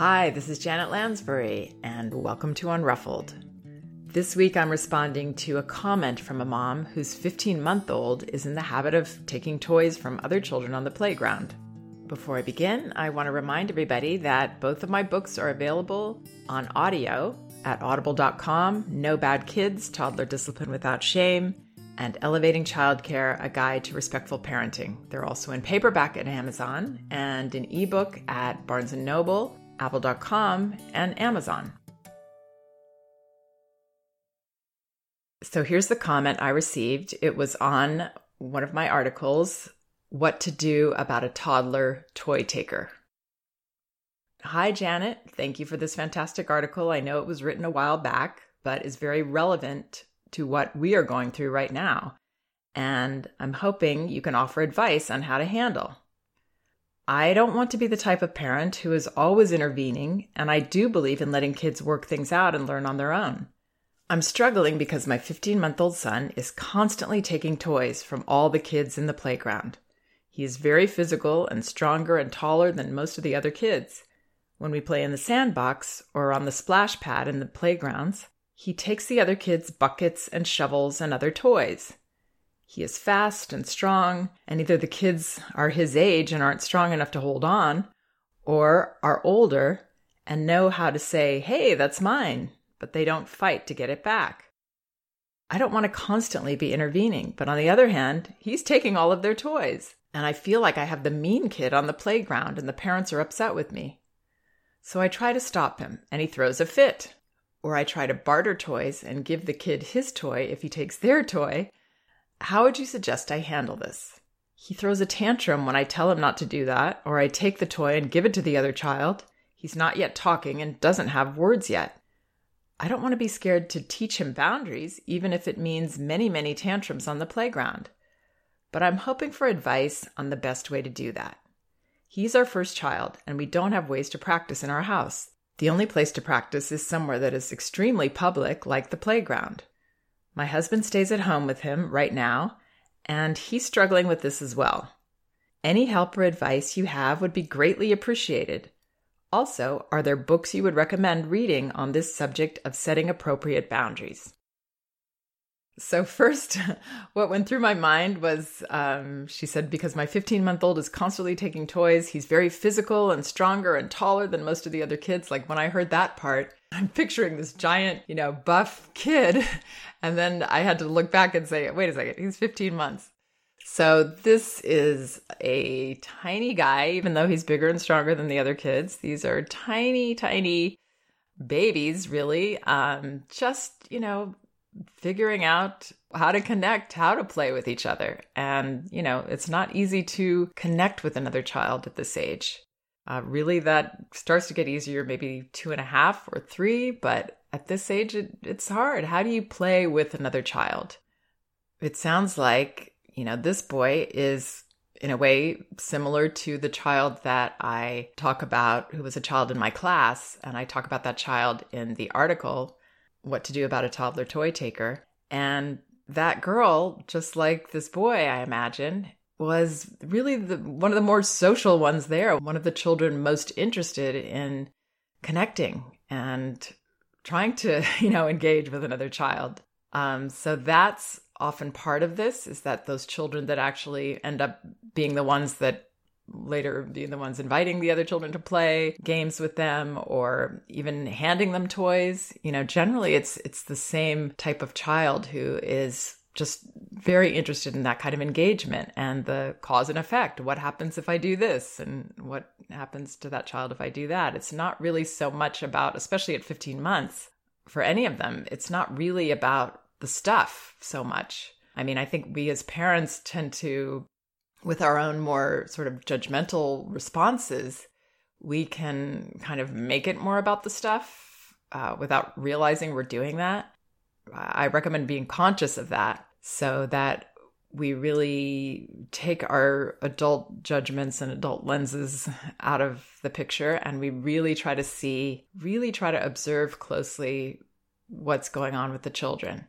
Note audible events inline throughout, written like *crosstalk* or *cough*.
Hi, this is Janet Lansbury, and welcome to Unruffled. This week I'm responding to a comment from a mom whose 15 month old is in the habit of taking toys from other children on the playground. Before I begin, I want to remind everybody that both of my books are available on audio at audible.com No Bad Kids, Toddler Discipline Without Shame, and Elevating Childcare, A Guide to Respectful Parenting. They're also in paperback at Amazon and in ebook at Barnes & Noble, apple.com, and Amazon. So here's the comment I received. It was on one of my articles what to Do About a Toddler Toy Taker. Hi, Janet. Thank you for this fantastic article. I know it was written a while back, but is very relevant to what we are going through right now. And I'm hoping you can offer advice on how to handle. I don't want to be the type of parent who is always intervening, and I do believe in letting kids work things out and learn on their own. I'm struggling because my 15 month old son is constantly taking toys from all the kids in the playground. He is very physical and stronger and taller than most of the other kids. When we play in the sandbox or on the splash pad in the playgrounds, he takes the other kids' buckets and shovels and other toys. He is fast and strong, and either the kids are his age and aren't strong enough to hold on, or are older and know how to say, hey, that's mine, but they don't fight to get it back. I don't want to constantly be intervening, but on the other hand, he's taking all of their toys. And I feel like I have the mean kid on the playground and the parents are upset with me. So I try to stop him and he throws a fit. Or I try to barter toys and give the kid his toy if he takes their toy. How would you suggest I handle this? He throws a tantrum when I tell him not to do that, or I take the toy and give it to the other child. He's not yet talking and doesn't have words yet. I don't want to be scared to teach him boundaries, even if it means many, many tantrums on the playground but I'm hoping for advice on the best way to do that. He's our first child, and we don't have ways to practice in our house. The only place to practice is somewhere that is extremely public, like the playground. My husband stays at home with him right now, and he's struggling with this as well. Any help or advice you have would be greatly appreciated. Also, are there books you would recommend reading on this subject of setting appropriate boundaries? So, *laughs* first, what went through my mind was um, she said, because my 15 month old is constantly taking toys, he's very physical and stronger and taller than most of the other kids. Like, when I heard that part, I'm picturing this giant, you know, buff kid. *laughs* And then I had to look back and say, wait a second, he's 15 months. So, this is a tiny guy, even though he's bigger and stronger than the other kids. These are tiny, tiny babies, really. Um, just, you know, figuring out how to connect, how to play with each other. And, you know, it's not easy to connect with another child at this age. Uh, really, that starts to get easier maybe two and a half or three, but at this age, it, it's hard. How do you play with another child? It sounds like, you know, this boy is in a way similar to the child that I talk about, who was a child in my class. And I talk about that child in the article what to do about a toddler toy taker. And that girl, just like this boy, I imagine, was really the, one of the more social ones there, one of the children most interested in connecting and trying to, *laughs* you know, engage with another child. Um, so that's often part of this is that those children that actually end up being the ones that later being the ones inviting the other children to play games with them or even handing them toys you know generally it's it's the same type of child who is just very interested in that kind of engagement and the cause and effect. What happens if i do this? And what happens to that child if i do that? It's not really so much about especially at 15 months for any of them it's not really about the stuff so much. I mean, I think we as parents tend to with our own more sort of judgmental responses, we can kind of make it more about the stuff uh, without realizing we're doing that. I recommend being conscious of that so that we really take our adult judgments and adult lenses out of the picture and we really try to see, really try to observe closely what's going on with the children.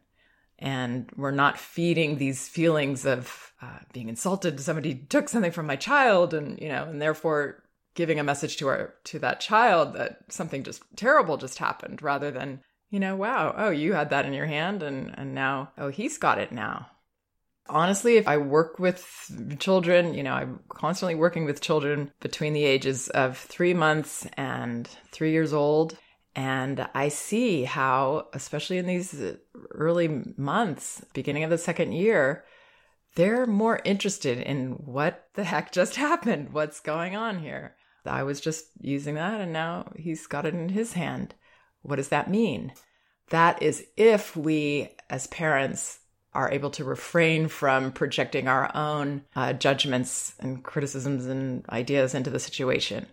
And we're not feeding these feelings of uh, being insulted somebody took something from my child and you know and therefore giving a message to our to that child that something just terrible just happened rather than you know wow oh you had that in your hand and and now oh he's got it now honestly if i work with children you know i'm constantly working with children between the ages of 3 months and 3 years old and I see how, especially in these early months, beginning of the second year, they're more interested in what the heck just *laughs* happened, what's going on here. I was just using that and now he's got it in his hand. What does that mean? That is if we, as parents, are able to refrain from projecting our own uh, judgments and criticisms and ideas into the situation.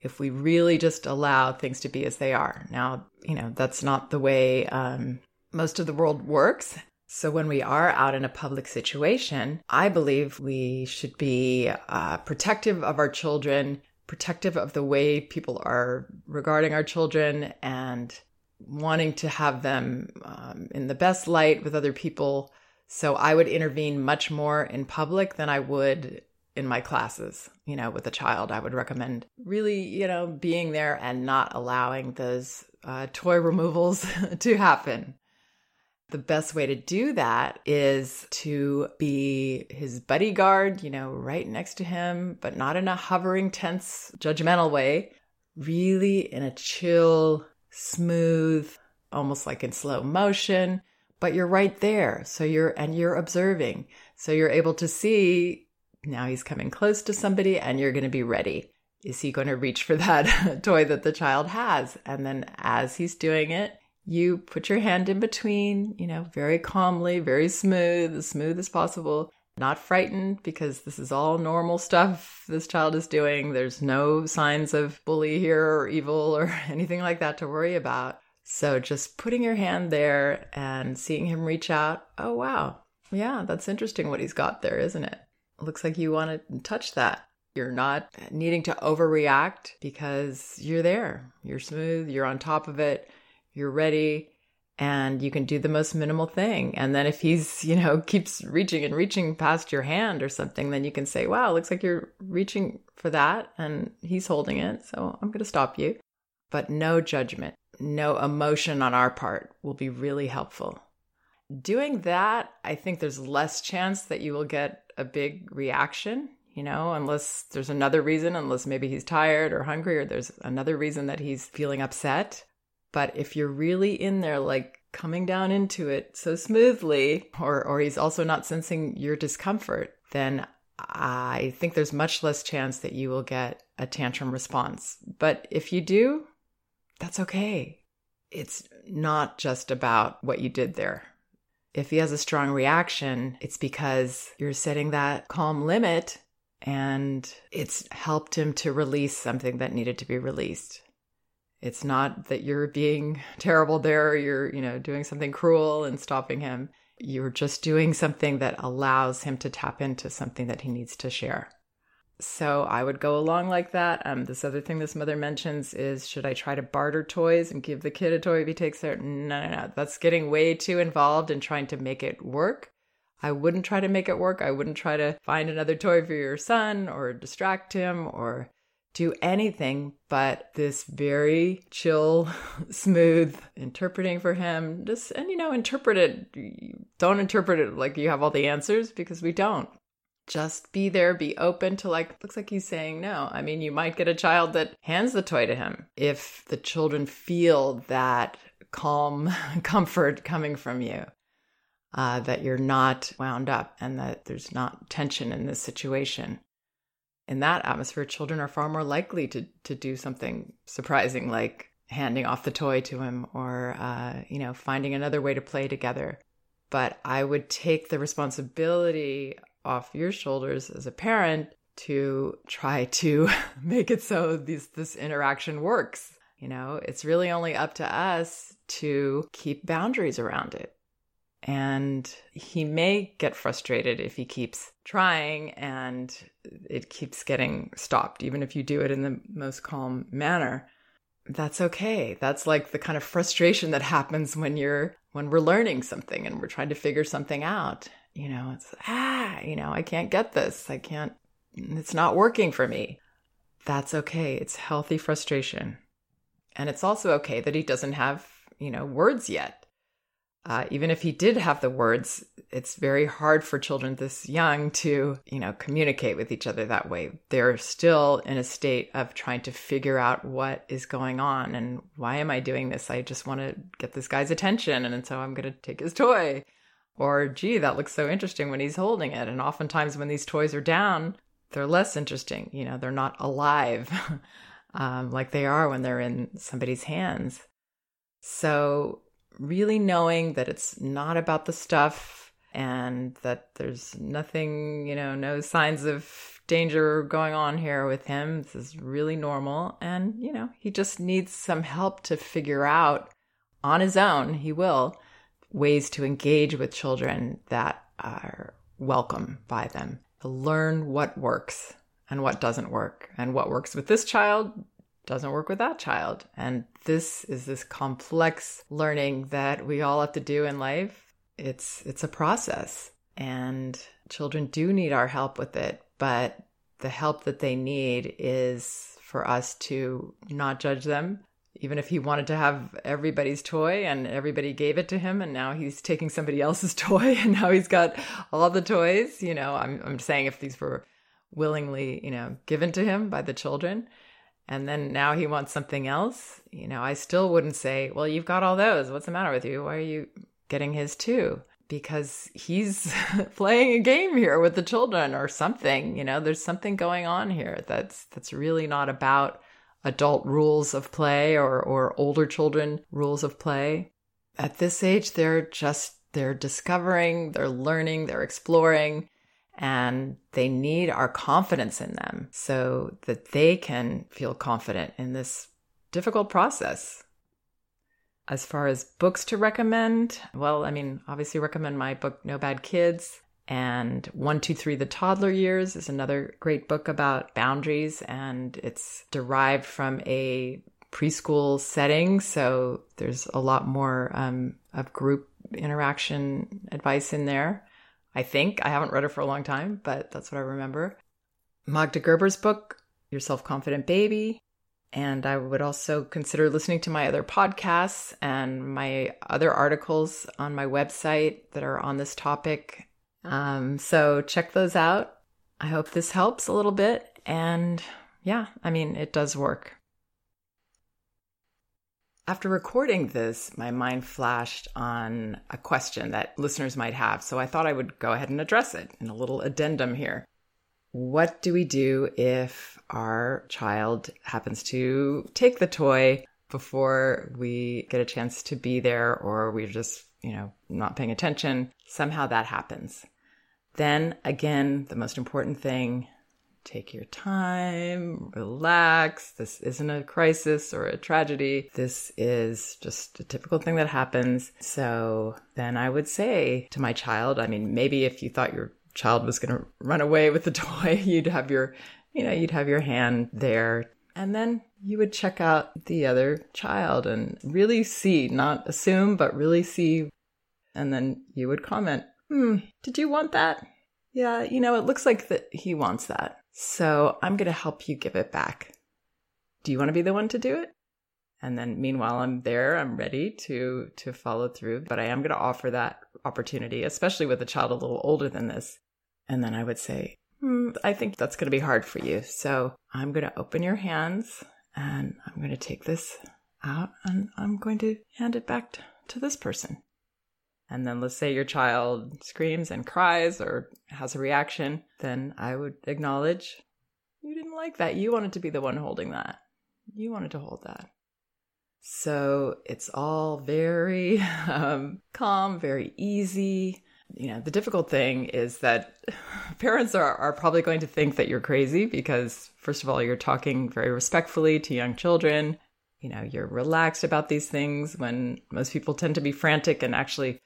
If we really just allow things to be as they are. Now, you know, that's not the way um, most of the world works. So, when we are out in a public situation, I believe we should be uh, protective of our children, protective of the way people are regarding our children, and wanting to have them um, in the best light with other people. So, I would intervene much more in public than I would in my classes, you know, with a child. I would recommend really, you know, being there and not allowing those uh, toy removals *laughs* to happen. The best way to do that is to be his bodyguard, you know, right next to him, but not in a hovering, tense, judgmental way. Really in a chill, smooth, almost like in slow motion, but you're right there. So you're, and you're observing. So you're able to see now he's coming close to somebody and you're going to be ready. Is he going to reach for that *laughs* toy that the child has? And then as he's doing it, you put your hand in between, you know, very calmly, very smooth, as smooth as possible, not frightened because this is all normal stuff this child is doing. There's no signs of bully here or evil *laughs* or anything like that to worry about. So just putting your hand there and seeing him reach out. Oh, wow. Yeah, that's interesting what he's got there, isn't it? Looks like you want to touch that. You're not needing to overreact because you're there. You're smooth, you're on top of it you're ready and you can do the most minimal thing. And then if he's, *laughs* you know, keeps reaching and reaching past your hand or something, then you can say, wow, looks like you're reaching for that and he's holding it. So I'm going to stop you. But no judgment, no emotion on our part will be really helpful. Doing that, I think there's less chance that you will get a big reaction, you know, unless there's another reason, unless maybe he's tired or hungry or there's another reason that he's feeling upset. But if you're really in there, like coming down into it so smoothly, or, or he's also not sensing your discomfort, then I think there's much less chance that you will get a tantrum response. But if you do, that's okay. It's not just about what you did there. If he has a strong reaction, it's because you're setting that calm limit and it's helped him to release something that needed to be released. It's not that you're being *laughs* terrible there, you're, you know, doing something cruel and stopping him. You're just doing something that allows him to tap into something that he needs to share. So I would go along like that. Um, this other thing this mother mentions is should I try to barter toys and give the kid a toy if he takes it? No, no, no. That's getting way too involved in trying to make it work. I wouldn't try to make it work. I wouldn't try to find another toy for your son or distract him or do anything but this very chill, *laughs* smooth interpreting for him. Just, and you know, interpret it. Don't interpret it like you have all the answers because we don't. Just be there, be open to like, looks like he's saying no. I mean, you might get a child that hands the toy to him if the children feel that calm *laughs* comfort coming from you. Uh, that you're not wound up and that there's not tension in this situation in that atmosphere, children are far more likely to to do something surprising like handing off the toy to him or uh, you know finding another way to play together. But I would take the responsibility off your shoulders as a parent to try to *laughs* make it so this this interaction works. You know, it's really only up to us to keep boundaries around it. And he may get frustrated if he keeps trying and it keeps getting stopped, even if you do it in the most calm manner. That's okay. That's like the kind of frustration that happens when you're, when we're learning something and we're trying to figure something out. You know, it's, ah, you know, I can't get this. I can't, it's not working for me. that's okay. It's healthy frustration. And it's also okay that he doesn't have, you know, words yet. Uh, even if he did have the words, it's very hard for children this young to, you know, communicate with each other that way. They're still in a state of trying to figure out what is going on and why am I doing this? I just want to get this guy's attention, and so I'm going to take his toy. Or, gee, that looks so interesting when he's holding it. And oftentimes, when these toys are down, they're less interesting. You know, they're not alive *laughs* um, like they are when they're in somebody's hands. So, really knowing that it's not about the stuff and that there's nothing, you know, no signs of danger going on here with him. This is really normal. And, you know, he just needs some help to figure out on his own, he will, ways to engage with children that are welcome by them. Learn what works and what doesn't work, and what works with this child doesn't work with that child. And this is this complex learning that we all have to do in life. It's it's a process and children do need our help with it, but the help that they need is for us to not judge them. Even if he wanted to have everybody's toy and everybody gave it to him, and now he's taking somebody *laughs* else's toy and now he's got all the toys, you know, I'm, I'm saying if these were willingly, you know, given to him by the children, and then now he wants something else, you know, I still wouldn't say, well, you've got all those. What's the matter with you? Why are you getting his too? Because he's *laughs* playing a game here with the children or something, you know, there's something going on here that's that's really not about adult rules of play or or older children rules of play. At this age they're just they're discovering, they're learning, they're exploring and they need our confidence in them so that they can feel confident in this difficult process. As far as books to recommend, well, I mean, obviously recommend my book No Bad Kids and 123 The Toddler Years is another great book about boundaries and it's derived from a preschool setting, so there's a lot more um, of group interaction advice in there. I think. I haven't read it for a long time, but that's what I remember. Magda Gerber's book, Your Self Confident Baby. And I would also consider listening to my other podcasts and my other articles on my website that are on this topic. Um, so check those out. I hope this helps a little bit. And yeah, I mean, it does work. After recording this, my mind flashed on a question that listeners might have, so I thought I would go ahead and address it in a little addendum here. What do we do if our child happens to take the toy before we get a chance to be there or we're just, you know, not paying attention? Somehow that happens. Then again, the most important thing take your time, relax. This isn't a crisis or a tragedy. This is just a typical thing that happens. So then I would say to my child, I mean, maybe if you thought your child was going to run away with the *laughs* toy, you'd have your, you know, you'd have your hand there. And then you would check out the other child and really see, not assume, but really see. And then you would comment, hmm, did you want that? Yeah, you know, it looks like that he wants that. So I'm going to help you give it back. Do you want to be the one to do it? And then meanwhile, I'm there, I'm ready to, to follow through, but I am going to offer that opportunity, especially with a child a little older than this. And then I would say, hmm, I think that's going to be hard for you. So I'm going to open your hands and I'm going to take this out and I'm going to hand it back to, to this person. And then let's say your child screams and cries or has a reaction, then I would acknowledge you didn't like that. You wanted to be the one holding that. You wanted to hold that. So it's all very *laughs* um, calm, very easy. You know, the difficult thing is that *laughs* parents are, are probably going to think that you're crazy because, first of all, you're talking very respectfully to young children. You know, you're relaxed about these things when most people tend to be frantic and actually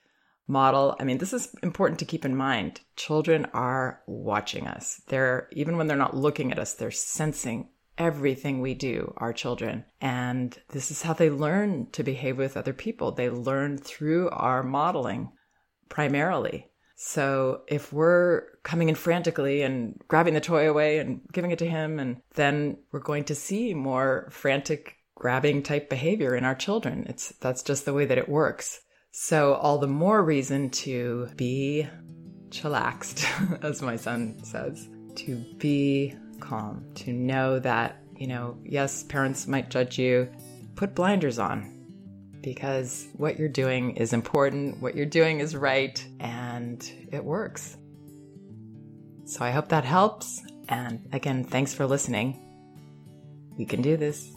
model. I mean, this is important to keep in mind. Children are watching us. They're, even when they're not looking at us, they're sensing everything we do, our children. And this is how they learn to behave with other people. They learn through our modeling primarily. So if we're coming in frantically and grabbing the toy away and giving it to him, and then we're going to see more frantic grabbing type behavior in our children. It's that's just the way that it works. So all the more reason to be chillaxed, *laughs* as my son says, to be calm, to know that, you know, yes, parents might judge you. Put blinders on because what you're doing is important, what you're doing is right, and it works. So I hope that helps. And again, thanks for listening. We can do this.